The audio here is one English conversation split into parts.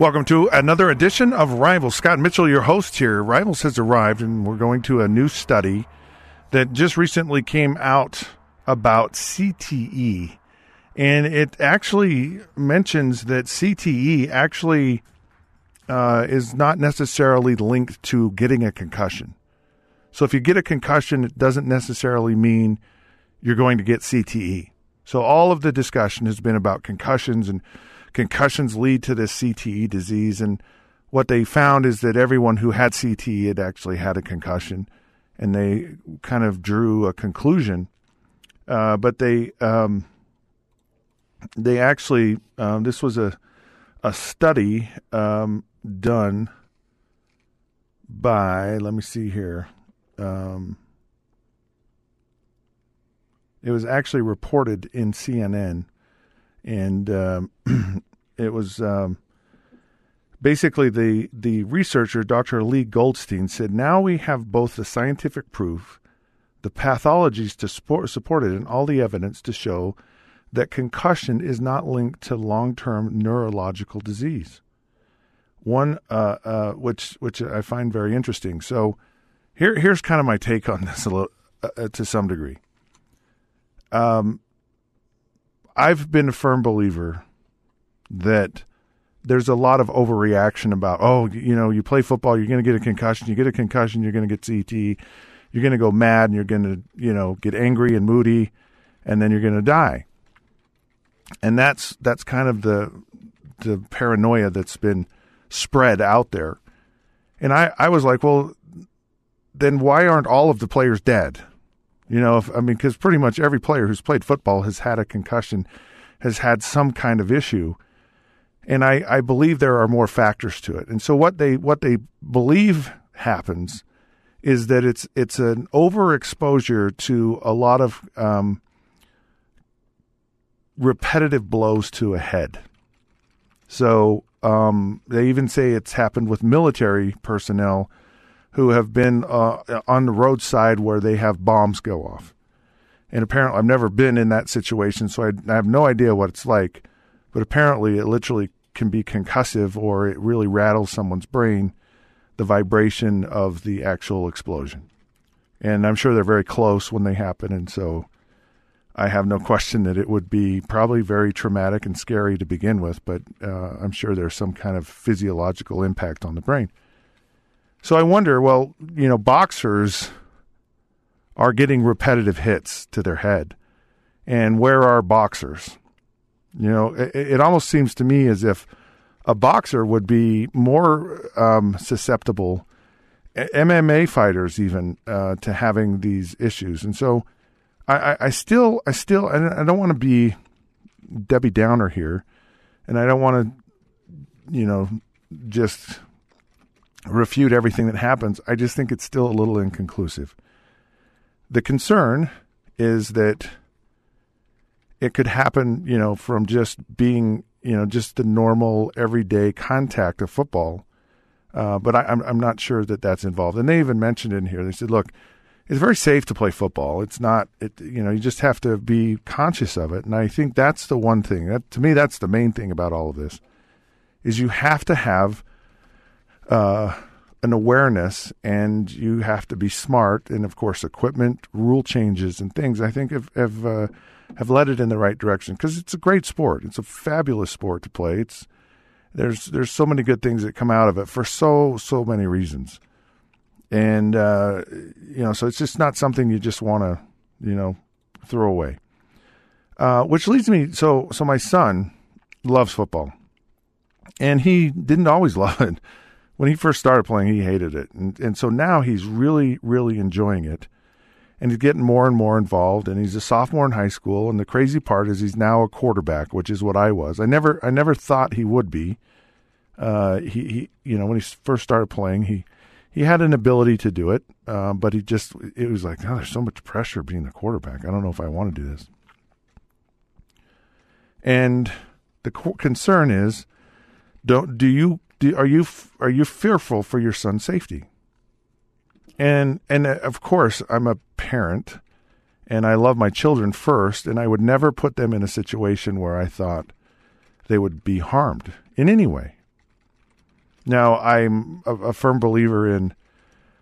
Welcome to another edition of Rivals. Scott Mitchell, your host here. Rivals has arrived, and we're going to a new study that just recently came out about CTE. And it actually mentions that CTE actually uh, is not necessarily linked to getting a concussion. So if you get a concussion, it doesn't necessarily mean you're going to get CTE. So all of the discussion has been about concussions and concussions lead to this CTE disease. And what they found is that everyone who had CTE had actually had a concussion, and they kind of drew a conclusion. Uh, but they um, they actually um, this was a a study um, done by let me see here. Um, it was actually reported in CNN and um, it was um, basically the the researcher Dr. Lee Goldstein said now we have both the scientific proof, the pathologies to support, support it, and all the evidence to show that concussion is not linked to long term neurological disease. One uh, uh, which which I find very interesting. So here here's kind of my take on this a little, uh, uh to some degree. Um, I've been a firm believer that there's a lot of overreaction about, oh, you know, you play football, you're going to get a concussion, you get a concussion, you're going to get CT, you're going to go mad and you're going to, you know, get angry and moody and then you're going to die. And that's that's kind of the the paranoia that's been spread out there. And I I was like, well, then why aren't all of the players dead? You know, if, I mean, because pretty much every player who's played football has had a concussion, has had some kind of issue, and I, I believe there are more factors to it. And so what they what they believe happens is that it's it's an overexposure to a lot of um, repetitive blows to a head. So um, they even say it's happened with military personnel who have been uh, on the roadside where they have bombs go off. And apparently, I've never been in that situation, so I, I have no idea what it's like. But apparently, it literally can be concussive or it really rattles someone's brain, the vibration of the actual explosion. And I'm sure they're very close when they happen. And so I have no question that it would be probably very traumatic and scary to begin with, but uh, I'm sure there's some kind of physiological impact on the brain. So I wonder, well, you know, boxers are getting repetitive hits to their head. And where are boxers? You know, it, it almost seems to me as if a boxer would be more um, susceptible, MMA fighters even, uh, to having these issues. And so I, I, I still, I still, I don't want to be Debbie Downer here. And I don't want to, you know, just refute everything that happens. I just think it's still a little inconclusive. The concern is that it could happen, you know, from just being, you know, just the normal everyday contact of football. Uh, but I, am I'm, I'm not sure that that's involved. And they even mentioned in here, they said, look, it's very safe to play football. It's not, it, you know, you just have to be conscious of it. And I think that's the one thing that, to me, that's the main thing about all of this is you have to have uh, an awareness, and you have to be smart. And of course, equipment, rule changes, and things I think have have uh, have led it in the right direction because it's a great sport. It's a fabulous sport to play. It's there's there's so many good things that come out of it for so so many reasons, and uh, you know, so it's just not something you just want to you know throw away. Uh, which leads me so so my son loves football, and he didn't always love it. When he first started playing, he hated it, and and so now he's really really enjoying it. And he's getting more and more involved. And he's a sophomore in high school. And the crazy part is he's now a quarterback which is what i was. I never i never thought he would be. Uh, he, he you know when he first started playing he he had an ability to do it. Um, but he just it was like oh there's so much pressure being a quarterback. I don't know if i want to do this. And the concern is don't do you do, are you are you fearful for your son's safety and and uh, of course, I'm a parent and I love my children first and I would never put them in a situation where I thought they would be harmed in any way. Now, I'm a, a firm believer in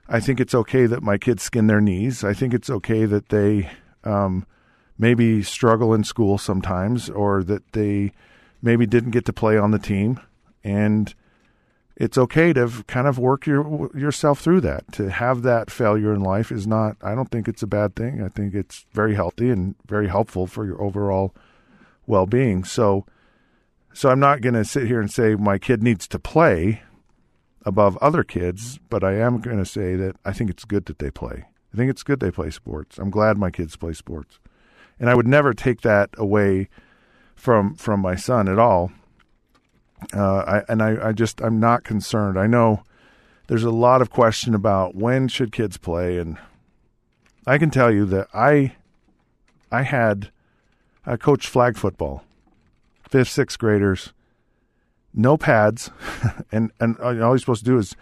I think it's okay that my kids skin their knees. I think it's okay that they um, maybe struggle in school sometimes or that they maybe didn't get to play on the team and it's okay to kind of work your yourself through that. To have that failure in life is not. I don't think it's a bad thing. I think it's very healthy and very helpful for your overall well being. So, so I'm not going to sit here and say my kid needs to play above other kids, but I am going to say that I think it's good that they play. I think it's good they play sports. I'm glad my kids play sports, and I would never take that away from from my son at all. Uh, I, and I, I just I'm not concerned. I know there's a lot of question about when should kids play, and I can tell you that I I had I coached flag football, fifth sixth graders, no pads, and and all you're supposed to do is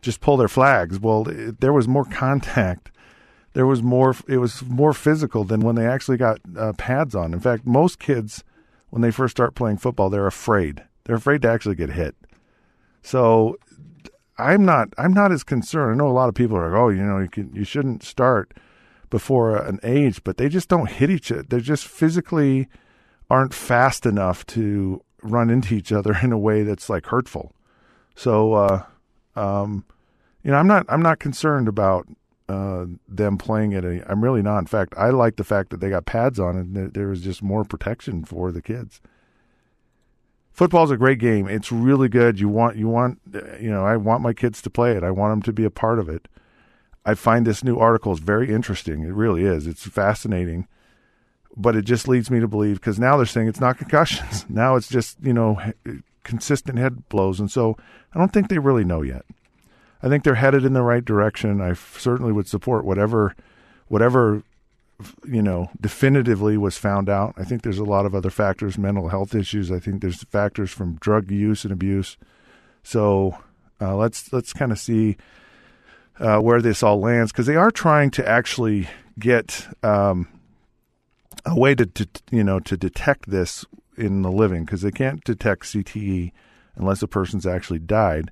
just pull their flags. Well, it, there was more contact. There was more. It was more physical than when they actually got uh, pads on. In fact, most kids when they first start playing football, they're afraid they're afraid to actually get hit. So I'm not I'm not as concerned. I know a lot of people are like, oh, you know, you can you shouldn't start before an age, but they just don't hit each other. They just physically aren't fast enough to run into each other in a way that's like hurtful. So, uh, um, you know, I'm not I'm not concerned about uh, them playing it. I'm really not. In fact, I like the fact that they got pads on and there, there was just more protection for the kids football's a great game. It's really good. You want you want you know, I want my kids to play it. I want them to be a part of it. I find this new article is very interesting. It really is. It's fascinating. But it just leads me to believe because now they're saying it's not concussions. now it's just, you know, consistent head blows. And so I don't think they really know yet. I think they're headed in the right direction. I certainly would support whatever whatever you know, definitively was found out. I think there's a lot of other factors, mental health issues. I think there's factors from drug use and abuse. So uh, let's let's kind of see uh, where this all lands because they are trying to actually get um, a way to, to you know to detect this in the living because they can't detect CTE unless a person's actually died.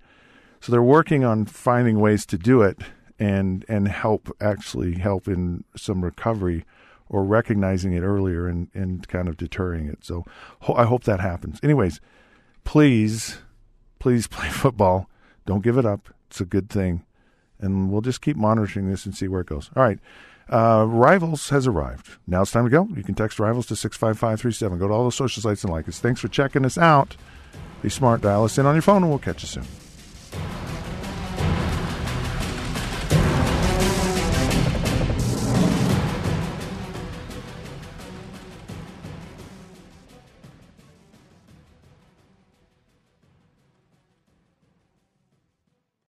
So they're working on finding ways to do it and and help actually help in some recovery or recognizing it earlier and, and kind of deterring it. So ho- I hope that happens. Anyways, please, please play football. Don't give it up. It's a good thing. And we'll just keep monitoring this and see where it goes. All right. Uh, Rivals has arrived. Now it's time to go. You can text Rivals to 65537. Go to all the social sites and like us. Thanks for checking us out. Be smart. Dial us in on your phone and we'll catch you soon.